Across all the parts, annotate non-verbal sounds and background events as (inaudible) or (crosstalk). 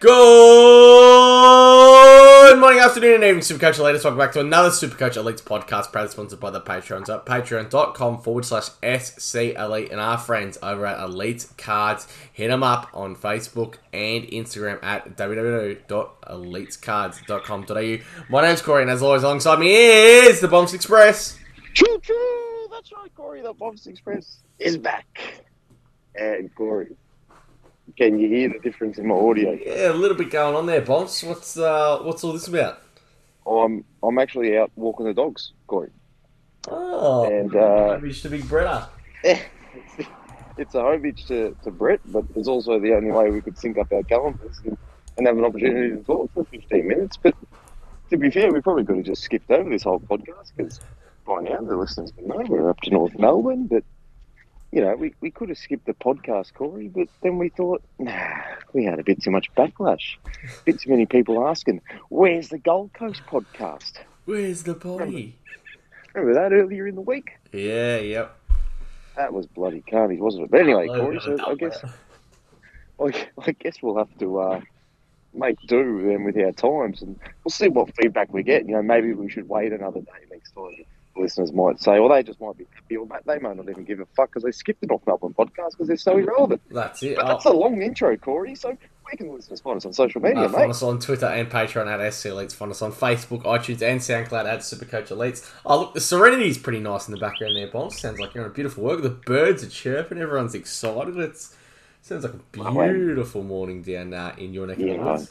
Good morning, afternoon, and evening, Supercoach Elites. Welcome back to another Supercoach Elites podcast, proudly sponsored by the Patreons at patreon.com forward slash SC Elite and our friends over at Elite Cards. Hit them up on Facebook and Instagram at www.elitecards.com.au. My name's Corey, and as always, alongside me is the Bombs Express. Choo choo! That's right, Corey. The Bobs Express is back. And Corey, can you hear the difference in my audio? Yeah, a little bit going on there, Bombs. What's uh, what's all this about? I'm I'm actually out walking the dogs, Corey. Oh, And uh, maybe to Big Bretta. (laughs) it's a homage to, to Brett, but it's also the only way we could sync up our calendars and, and have an opportunity to talk for 15 minutes. But to be fair, we probably could have just skipped over this whole podcast because by now the listeners would know we're up to North Melbourne. But, you know, we, we could have skipped the podcast, Corey, but then we thought, nah, we had a bit too much backlash. A bit too many people asking, where's the Gold Coast podcast? Where's the body? Remember that earlier in the week? Yeah, yep. That was bloody carnage, wasn't it? But anyway, Oh, Corey, so I guess (laughs) I, I guess we'll have to uh, make do then with our times, and we'll see what feedback we get. You know, maybe we should wait another day next time. Listeners might say, or they just might be happy, or they may not even give a fuck because they skipped the North Melbourne podcast because they're so irrelevant. That's it. But Oh, that's a long intro, Corey. So where can the listeners find us on social media, uh, mate? find us on Twitter and Patreon at SC Elites. Find us on Facebook, iTunes, and SoundCloud at Supercoach Elites. Oh, look, the Serenity is pretty nice in the background there, Bombs. Sounds like you're on a beautiful work. The birds are chirping. Everyone's excited. It's sounds like a Oh, beautiful morning down uh, in your neck of the woods.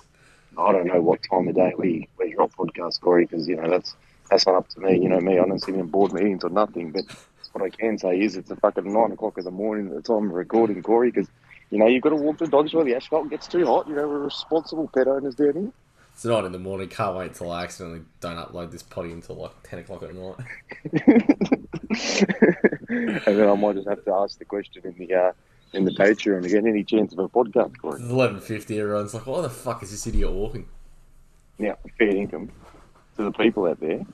I don't know what time of day we, we drop podcast, Corey, because you know that's that's not up to me. You know me, I don't sit in board meetings or nothing. But what I can say is it's a fucking nine o'clock in the morning at the time of recording, Corey, because you know you've got to walk the dogs where the asphalt gets too hot. You know we're responsible pet owners down here. It's not in the morning. Can't wait till I accidentally don't upload this potty until like 10 o'clock at night. (laughs) (laughs) and then I might just have to ask the question in the uh, in the Patreon again. Any chance of a podcast, Corey? It's 11.50. Everyone's like, why the fuck is this idiot walking? Yeah, fair income to the people out there.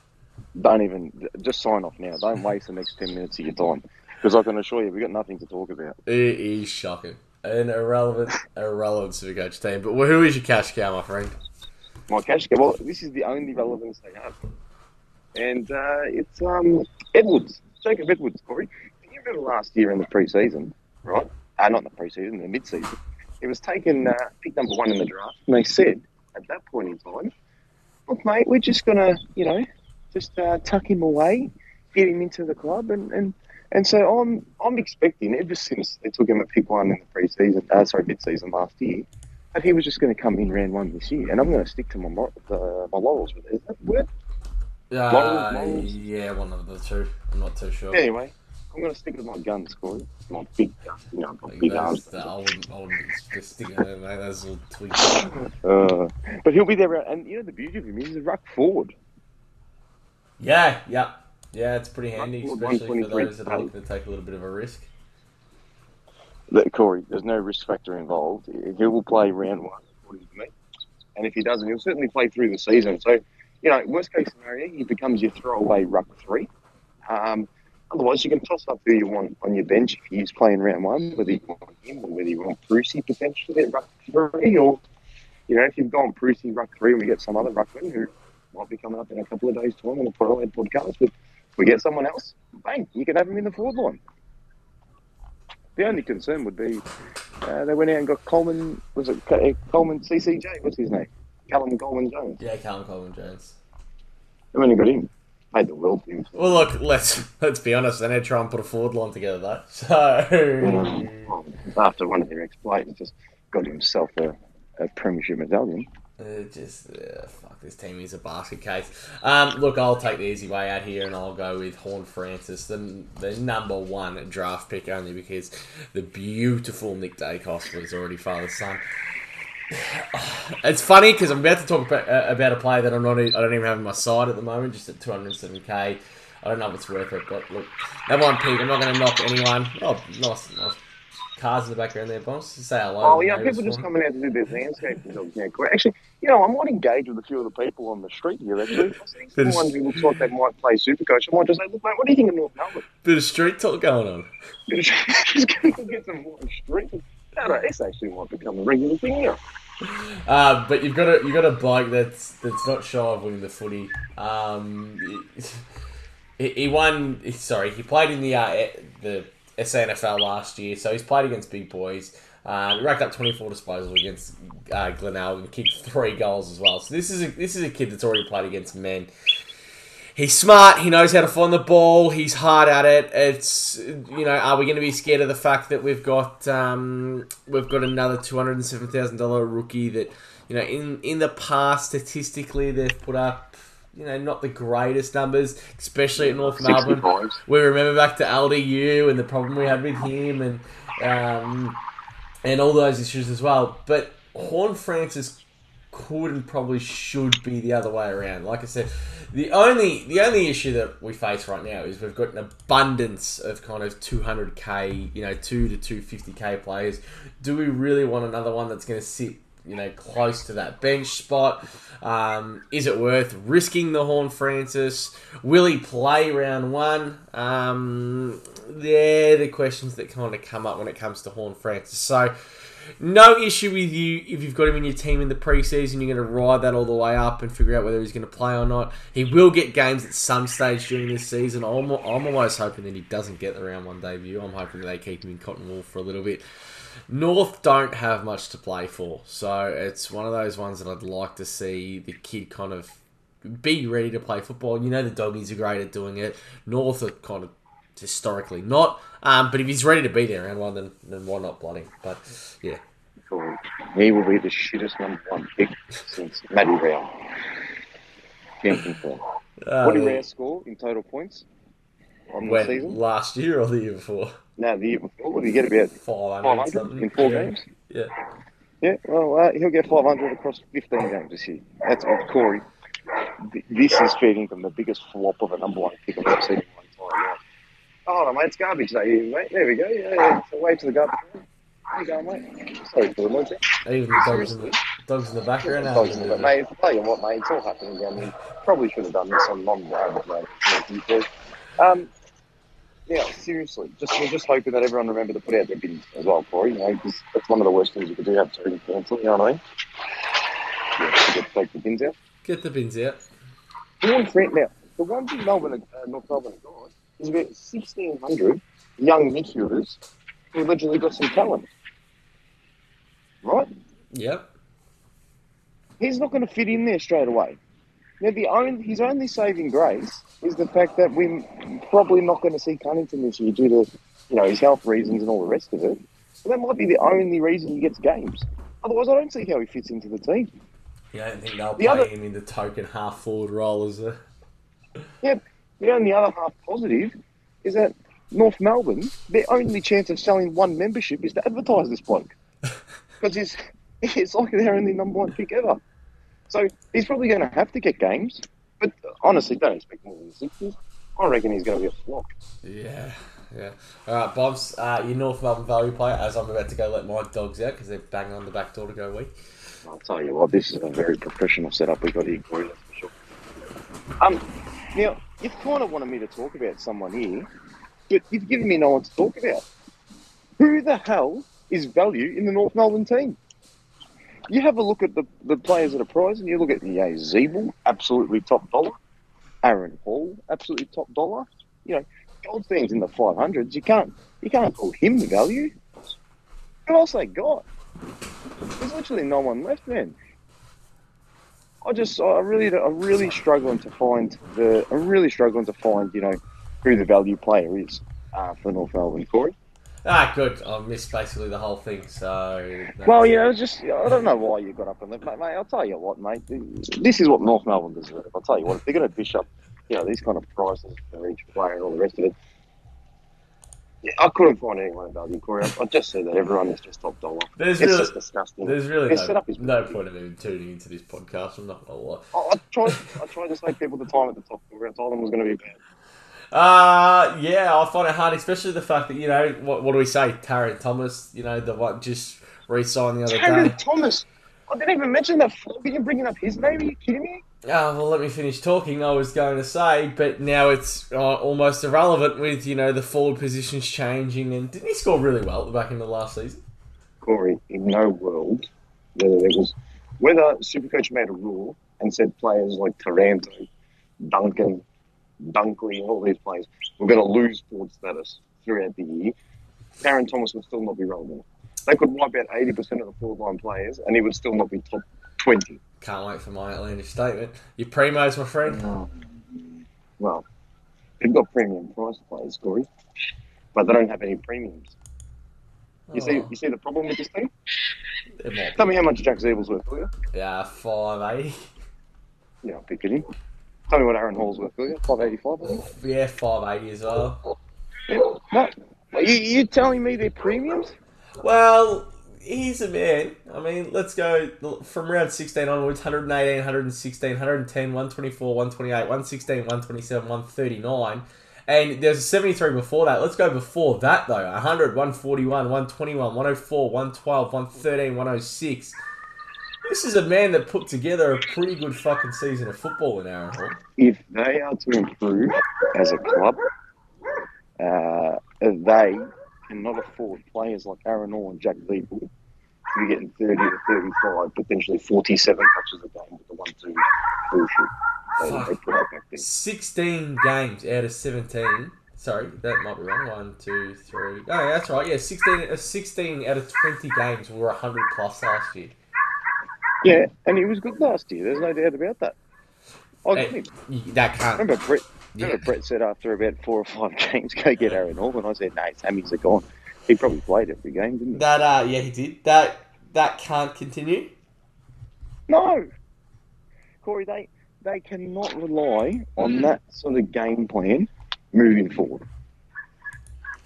Don't even just sign off now. Don't (laughs) waste the next ten minutes of your time because I can assure you we've got nothing to talk about. It is shocking. An irrelevant, irrelevant Supercoach team. But who is your cash cow, my friend? My cash cow. Well, this is the only relevance they have, and uh, it's um Edwards, Jacob Edwards, Corey. You remember last year in the preseason, right? Uh, not in the preseason, the mid-season. He was taken uh, pick number one in the draft, and they said at that point in time, "Look, mate, we're just gonna, you know, just uh, tuck him away, get him into the club, and and." And so I'm I'm expecting ever since they took him at pick one in the preseason, uh, sorry, mid-season last year, that he was just going to come in round one this year, and I'm going to stick to my my laurels with it. Is that word? Uh, Laurels, Laurels? yeah, one of the two. I'm not too sure. Anyway, I'm going to stick with my guns, Corey. My big gun, you know, Like, big arms. that- I wouldn't, I wouldn't stick it there, mate. That's all tweaked. (laughs) Uh, but he'll be there, and you know the beauty of him is he's a ruck forward. Yeah, yeah. Yeah, it's pretty handy, especially for those that are looking to take a little bit of a risk. That Corey, there's no risk factor involved. He will play round one, according to me. And if he doesn't, he'll certainly play through the season. So, you know, worst case scenario, he becomes your throwaway ruck three. Um, otherwise, you can toss up who you want on your bench if he's playing round one, whether you want him or whether you want Brucey potentially at ruck three, or you know, if you've gone Brucey ruck three and we get some other ruckman who might be coming up in a couple of days' time on a Pride podcast, but we get someone else, bang, you can have him in the forward line. The only concern would be uh, they went out and got Coleman. Was it uh, Coleman CCJ? What's his name? Callum Coleman Jones. Yeah, Callum Coleman Jones. I mean, got him. Made the world team. Well, look, let's let's be honest. They need to try and put a forward line together, though. (laughs) So, After one of their exploits, just got himself a, a premiership medallion. Uh, just uh, fuck this team is a basket case. Um, look, I'll take the easy way out here, and I'll go with Horne-Francis, the the number one draft pick, only because the beautiful Nick Daicos was already father son. (sighs) It's funny because I'm about to talk about, uh, about a player that I'm not. I don't even have on my side at the moment, just at 207k. I don't know if it's worth it, but look, number one pick. I'm not going to knock anyone. Oh, nice, nice cars in the background there, boss. Just say hello. Oh, yeah, the neighbours people just for me. coming out to do their landscaping jobs now. Correct. Actually, you know, I might engage with a few of the people on the street here, actually. If (laughs) I see That is- someone who looks like they might play Supercoach, I might just say, look, mate, what do you think of North Melbourne? Bit of street talk going on. (laughs) just going to get some more street. No, no, this actually might become a regular thing here. Uh, but you've got a you've got a bloke that's that's not shy of winning the footy. Um, he, (laughs) he won. Sorry, he played in the uh, the SANFL last year, so he's played against big boys. Uh, racked up 24 disposals against uh, Glenelg and kicked three goals as well. So this is a this is a kid that's already played against men. He's smart. He knows how to find the ball. He's hard at it. It's you know, are we going to be scared of the fact that we've got um, we've got another two hundred and seven thousand dollar rookie that you know in in the past statistically they've put up you know not the greatest numbers, especially at North Melbourne. 65. We remember back to LDU and the problem we had with him and um, and all those issues as well. But Horne-Francis could and probably should be the other way around. Like I said, the only the only issue that we face right now is we've got an abundance of kind of 200k, you know, 2 to 250k players. Do we really want another one that's going to sit, you know, close to that bench spot? Um, is it worth risking the Horne-Francis? Will he play round one? Um, they're the questions that kind of come up when it comes to Horne-Francis. So, no issue with you if you've got him in your team in the preseason. You're going to ride that all the way up and figure out whether he's going to play or not. He will get games at some stage during this season. I'm, I'm almost hoping that he doesn't get the round one debut. I'm hoping that they keep him in cotton wool for a little bit. North don't have much to play for, so it's one of those ones that I'd like to see the kid kind of be ready to play football. You know the doggies are great at doing it. North are kind of historically not, um, but if he's ready to be there round one, then, then why not bloody? But yeah, Cool. He will be the shittest number one pick since Matty Rowell. Can confirm. uh, What did Rao score in total points on the season? last year or the year before, No, the year before. What did he get about five 500 hundred in four yeah. games? Yeah, Yeah, well, uh, he'll get 500 across 15 games this year. That's what Corey. This is feeding from the biggest flop of a number one pick I've ever seen in my entire life. Oh, no, mate, it's garbage day, here, mate. There we go. Yeah, yeah. So wait to the garbage. There you go, mate. Sorry for the noise even the dogs in the dogs in the background. Dogs in it. Mate, tell you what, mate, it's all happening down there. Probably should have done this on non-garbage, mate. Um, yeah, seriously, just we're just hoping that everyone remember to put out their bins as well, Corey. You know, because that's one of the worst things you could do have to cancel. You know what I mean? Yeah, get take the bins out. Get the bins out. The one friend now, the one thing Melbourne, uh, North Melbourne have got is about sixteen hundred young midfielders who allegedly got some talent. Right? Yep. He's not going to fit in there straight away. Now, the only, his only saving grace is the fact that we're probably not going to see Cunnington this year due to, you know, his health reasons and all the rest of it. But that might be the only reason he gets games. Otherwise, I don't see how he fits into the team. You don't think they'll The play other- him in the token half forward role as a Yeah, the only other half positive is that North Melbourne, their only chance of selling one membership is to advertise this bloke. (laughs) Because it's, it's (laughs) like their only number one pick ever. So he's probably going to have to get games. But honestly, don't expect more than 60. I reckon he's going to be a flop. Yeah, yeah. All right, Bobs, uh, your North Melbourne value player, as I'm about to go let my dogs out because they're banging on the back door to go wee. I'll tell you what, this is a very professional setup we've got here, Corey, that's for sure. Um, now, you've kind of wanted me to talk about someone here, but you've given me no one to talk about. Who the hell is value in the North Melbourne team? You have a look at the, the players that are prized, and you look at yeah, Ziebell, absolutely top dollar. Aaron Hall, absolutely top dollar. You know, Goldstein's in the 500s. You can't you can't call him the value. Who else they got? There's literally no one left, man. I just, I really, I'm really struggling to find the, I'm really struggling to find, you know, who the value player is uh, for North Melbourne, Corey. Ah, good. I missed basically the whole thing, so. Well, you know, just, I don't know why you got up and left, mate. mate I'll tell you what, mate. This is what North Melbourne deserve. I'll tell you what, if they're going to dish up, you know, these kind of prices for each player and all the rest of it. Yeah, I couldn't find anyone about value, Corey. I, I just said that everyone is just top dollar. There's it's really, just disgusting. there's really no, setup is no point of even tuning into this podcast. I'm not gonna lie. I, I tried, I tried to save people the time at the top, Corey. I told them it was going to be bad. Uh yeah, I find it hard, especially the fact that you know what, what do we say? Tarryn Thomas, you know the one just re-signed the other Tarryn day. Thomas. I didn't even mention that flog. Are you bringing up his name? Are you kidding me? Oh, well, let me finish talking. I was going to say, but now it's uh, almost irrelevant with you know the forward positions changing. And didn't he score really well back in the last season? Corey, in no world whether there was whether Supercoach made a rule and said players like Taranto, Duncan, Dunkley, and all these players were going to lose forward status throughout the year. Aaron Thomas would still not be relevant. They could wipe out 80% of the forward line players and he would still not be top 20. Can't wait for my outlandish statement. Your primos, my friend. Well, they've got premium price players, Corey, but they don't have any premiums. You see, Oh, you see the problem with this team. Tell me how much Jack Ziebell's worth, will you? Yeah, five eighty. Yeah, I'll pick it in. Tell me what Aaron Hall's worth, will you? Five eighty-five. I. Yeah, five eighty as well. No, you, you telling me they're premiums? Well, he's a man. I mean, let's go from round 16 onwards 118, 116, 110, 124, 128, 116, 127, 139. And there's a 73 before that. Let's go before that, though 100, 141, 121, 104, 112, 113, 106. This is a man that put together a pretty good fucking season of football in Aaron Hall. If they are to improve as a club, uh, they cannot afford players like Aaron Hall and Jack Ziebell to be getting 30 to 35, potentially 47 touches a game with the one-two bullshit they, Fuck. they put up back then. 16 games out of 17. Sorry, that might be wrong. One, two, three. No, that's right. Yeah, 16, uh, 16 out of 20 games were 100 plus last year. Yeah, and he was good last year. There's no doubt about that. I Hey, That can't. remember Brett. Yeah. Remember Brett said after about four or five (laughs) games, go get Aaron and I said, "No, Sammy's are gone." He probably played every game, didn't he? That, uh, yeah, he did. That that can't continue. No, Corey, they they cannot rely on that sort of game plan moving forward.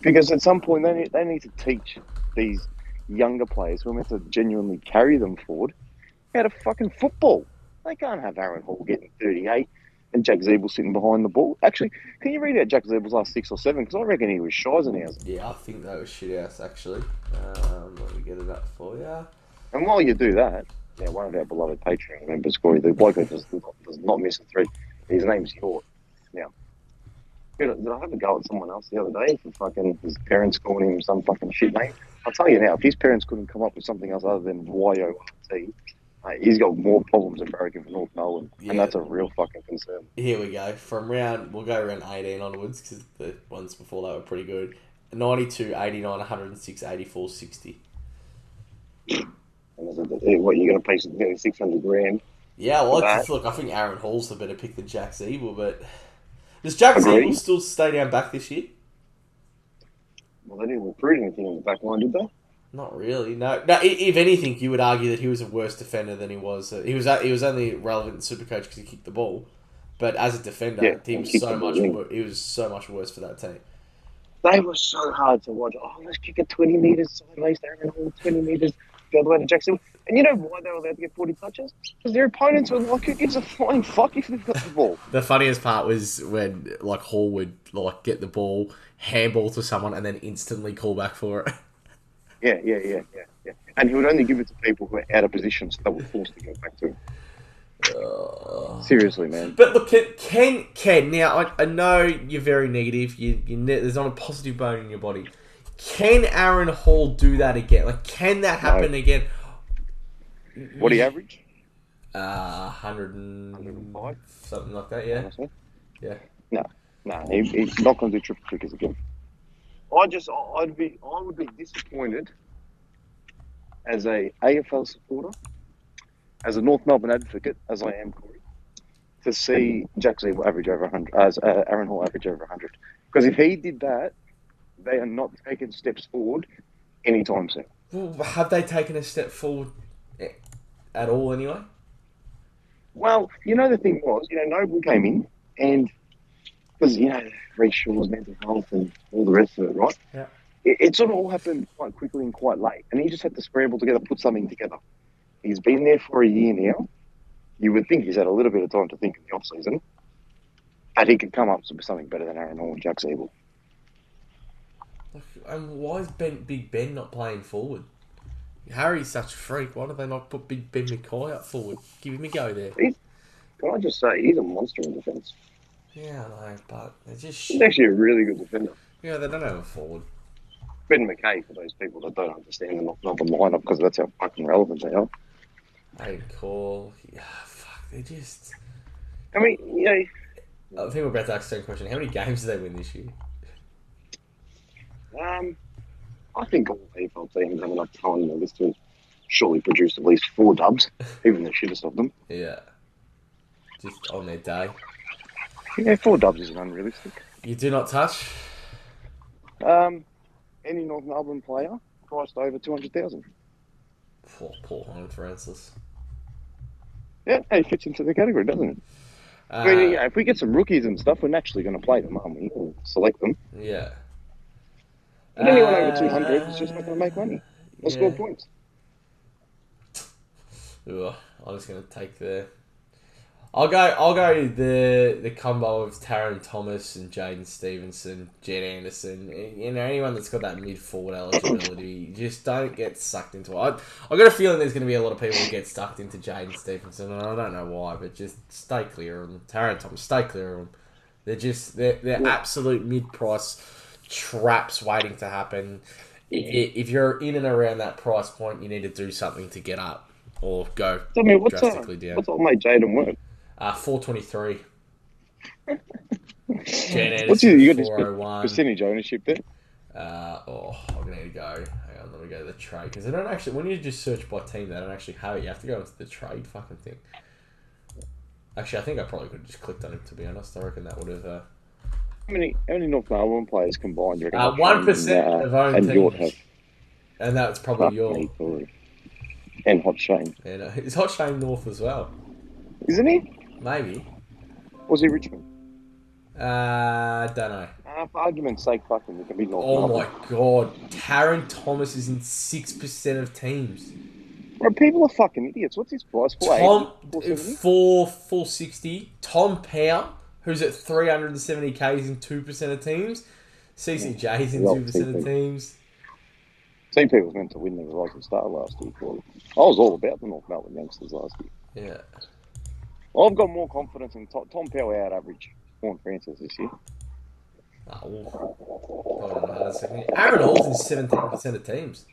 Because at some point they need, they need to teach these younger players who are meant to genuinely carry them forward how of fucking football. They can't have Aaron Hall getting 38 and Jack Ziebell sitting behind the ball. Actually, can you read out Jack Ziebell's last six or seven? Because I reckon he was Scheisenhausen. Yeah, I think that was shit house, actually. Um, let me get it up for you. And while you do that, yeah, one of our beloved Patreon members, Corey, the bloke does, does not miss a three, his name's Yort. Now, did I, did I have a go at someone else the other day for fucking his parents calling him some fucking shit name? I'll tell you now, if his parents couldn't come up with something else other than Y-O-R-T, uh, he's got more problems than Berwick for North Melbourne, Yeah. and that's a real fucking concern. Here we go. From round, we'll go around 18 onwards because the ones before that were pretty good. 92, 89, 106, 84, 60. And I said, "Eh, what, you're going to pay 600 grand? Yeah, well, it's, look, I think Aaron Hall's the better pick than Jack Ziebell, but does Jack Agreed. Ziebell still stay down back this year? Well, they didn't recruit anything on the back line, did they? Not really. No, no. If anything, you would argue that he was a worse defender than he was. Uh, he was. He was only relevant in Supercoach because he kicked the ball, but as a defender, Yeah, he was so much. wor- He was so much worse for that team. They were so hard to watch. Oh, let's kick it 20 metres sideways Aaron Hall, 20 metres the other way to Jackson. And you know why they were allowed to get 40 touches? Because their opponents were like, who gives a flying fuck if they've got the ball? (laughs) The funniest part was when like Hall would like get the ball, handball to someone, and then instantly call back for it. (laughs) Yeah, yeah, yeah, yeah, yeah. And he would only give it to people who were out of position, so they were forced to go back to him. Uh, Seriously, man. But look, can, can now? I, I know you're very negative. You, you there's not a positive bone in your body. Can Aaron Hall do that again? Like, can that happen again? What do you average? Uh, hundred and 105? something like that. Yeah. Yeah. No, no, he, he's not going to do triple figures again. I just, I'd be, I would be disappointed as a AFL supporter, as a North Melbourne advocate, as I am, Corey, to see Jack Ziebell average over 100, as uh, Aaron Hall average over 100. Because if he did that, they are not taking steps forward anytime soon. Well, have they taken a step forward eh, at all? Anyway. Well, you know, the thing was, you know, Noble came in and because, you know, Shaw's mental health and all the rest of it, right? Yeah. It, it sort of all happened quite quickly and quite late. And he just had to scramble together, put something together. He's been there for a year now. You would think he's had a little bit of time to think in the off season. And he could come up with something better than Aaron Hall and Jack. Like, And why is Ben, Big Ben not playing forward? Harry's such a freak. Why do they not put Big Ben McKay up forward? Give him a go there. Can I just say, he's a monster in defence. Yeah, I know, but they're just He's shit. actually a really good defender. Yeah, they don't have a forward. Ben McKay, for those people that don't understand the North Melbourne lineup, because that's how fucking relevant they are. Hey, Cole. Yeah, fuck, they just. I mean, you know, I think we're about to ask the same question. How many games did they win this year? um, I think all AFL teams have enough talent in the list to surely produce at least four dubs, even the shittest of them. Yeah. Just on their day. Yeah, four dubs isn't unrealistic. You do not touch. Um, any North Melbourne player priced over two hundred thousand. Poor, poor Horne-Francis. Yeah, he fits into the category, doesn't it? Uh, I mean, yeah, if we get some rookies and stuff, we're naturally going to play them, aren't we? Or select them. yeah. But anyone over Uh, 200 is just not going to make money or score yeah. points. Ugh, I'm just gonna take the. I'll go. I'll go the the combo of Tarryn Thomas and Jaidyn Stephenson, Jed Anderson. You know, anyone that's got that mid forward eligibility, just don't get sucked into it. I, I got a feeling there's going to be a lot of people who get sucked into Jaidyn Stephenson, and I don't know why, but just stay clear of them. Tarryn Thomas, stay clear of them. They're just they're, they're Yeah. absolute mid price traps waiting to happen. I- If you're in and around that price point, you need to do something to get up or go Tell me, what's, uh, drastically down. what's old mate Jaden worth? Uh, 423. (laughs) Jan What's your, you got Anderson, his 401. percentage ownership there? Uh, oh, I'm going to need to go. Hang on, let me go to the trade. Because they don't actually, when you just search by team, they don't actually have it. You have to go into the trade fucking thing. Actually, I think I probably could have just clicked on it, to be honest. I reckon that would have. Uh, How many, how many North Melbourne players combined? do you uh, 1% and, uh, of own and Yort teams. have? And that's probably Fuck your. me, And Hot Shane. And, uh, is Hot Shane North as well? Isn't he? Maybe. Was he Richmond? Uh, I don't know. Uh, for argument's sake, fucking, it can be North Oh Melbourne. my god. Tarryn Thomas is in 6% of teams. Bro, people are fucking idiots. What's his price? Four Tom? Four four full sixty. Tom Powell, who's at three hundred and seventy k's in two percent of teams. CCJ's in two percent of teams. CP was meant to win the Rising Star last year. I was all about the North Melbourne youngsters last year. Yeah. I've got more confidence in Tom, Tom Powell out average Horne-Francis this year. Oh, well, hold on a second. Aaron Hall's in seventeen percent of teams.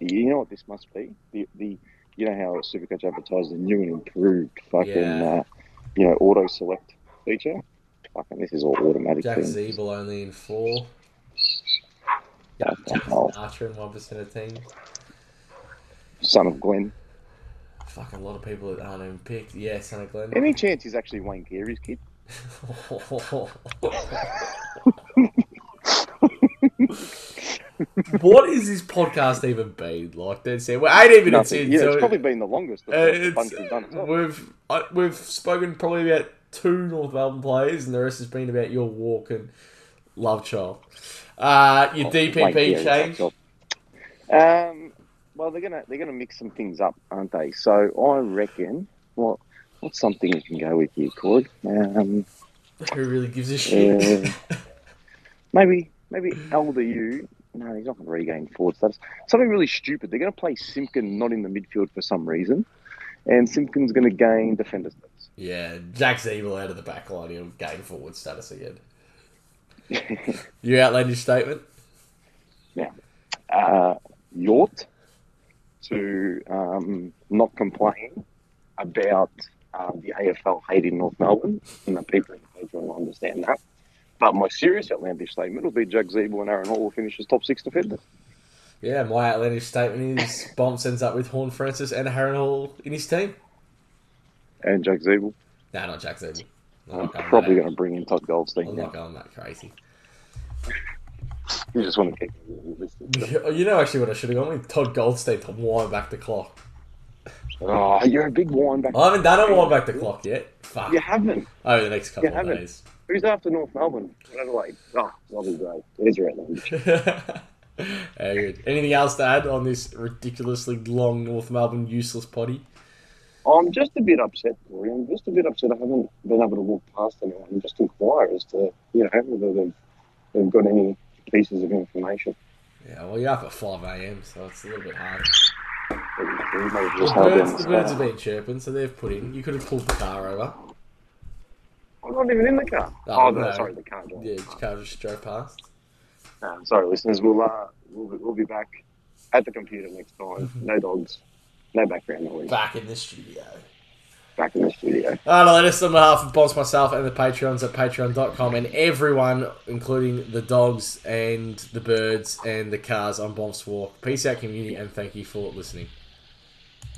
You know what this must be? The the you know how Supercoach advertised the new and improved fucking Yeah. uh, you know auto select feature. Fucking this is all automatic. Jack thing. Ziebell only in four. Yeah, Fucking Jackson hell. Archer in one percent of teams. Son of Glenn. Fucking a lot of people that aren't even picked. Yeah, son of Glenn. Any chance he's actually Wayne Carey's kid? (laughs) what is this podcast even been like? That's it. We're eight minutes Nothing. in. Yeah, so it's probably been the longest. uh, it's, we've done. we've uh, we've spoken probably about two North Melbourne players, and the rest has been about your walk and love child. Uh, your Oh, DPP change. Um, well, they're gonna they're gonna mix some things up, aren't they? So I reckon what what's something you can go with here, Cord? Um, Who really gives a shit? Uh, (laughs) maybe maybe LDU. No, he's not going to regain forward status. Something really stupid. They're going to play Simpkin not in the midfield for some reason, and Simpkin's going to gain defender status. yeah, Jack Ziebell out of the back line. He'll gain forward status again. (laughs) Your outlandish statement? Yeah. Uh, Yort to um, not complain about um, the AFL hating North Melbourne, and the people in the Patreon will understand that. But my serious outlandish statement will be Jack Ziebell and Aaron Hall will finish as top six defenders. Yeah, my outlandish statement is (laughs) Bomb ends up with Horne-Francis and Aaron Hall in his team. And Jack Ziebell, No, not Jack Ziebell. I'm I'm probably going to bring in Todd Goldstein I'm now. not going that crazy. You just want to listed. You know, actually, what I should have gone with Todd Goldstein to wind back the clock. Oh, you're a big wine back. I haven't done a wind back the clock yet. Fuck. You haven't. Over the next couple You of haven't. days. Who's after North Melbourne? Adelaide. Oh, lovely great. There's your outlandish. (laughs) Good. Anything else to add on this ridiculously long North Melbourne useless potty? I'm just a bit upset, Corey. I'm just a bit upset I haven't been able to walk past anyone and just inquire as to, you know, whether they've, they've got any pieces of information. Yeah, well, you're up at 5 a.m., so it's a little bit hard. The birds, the birds have been chirping, so they've put in. You could have pulled the car over. I'm not even in the car. Oh, Oh, no. no, sorry, the car. Yeah, the car just drove past. No, sorry, listeners. We'll, uh, we'll, be, we'll be back at the computer next time. Mm-hmm. No dogs. No background noise. Back in the studio. Back in the studio. All right, let us on behalf of Boss, myself, and the Patreons at patreon.com and everyone, including the dogs and the birds and the cars on Bombs Walk. Peace out, community, and thank you for listening.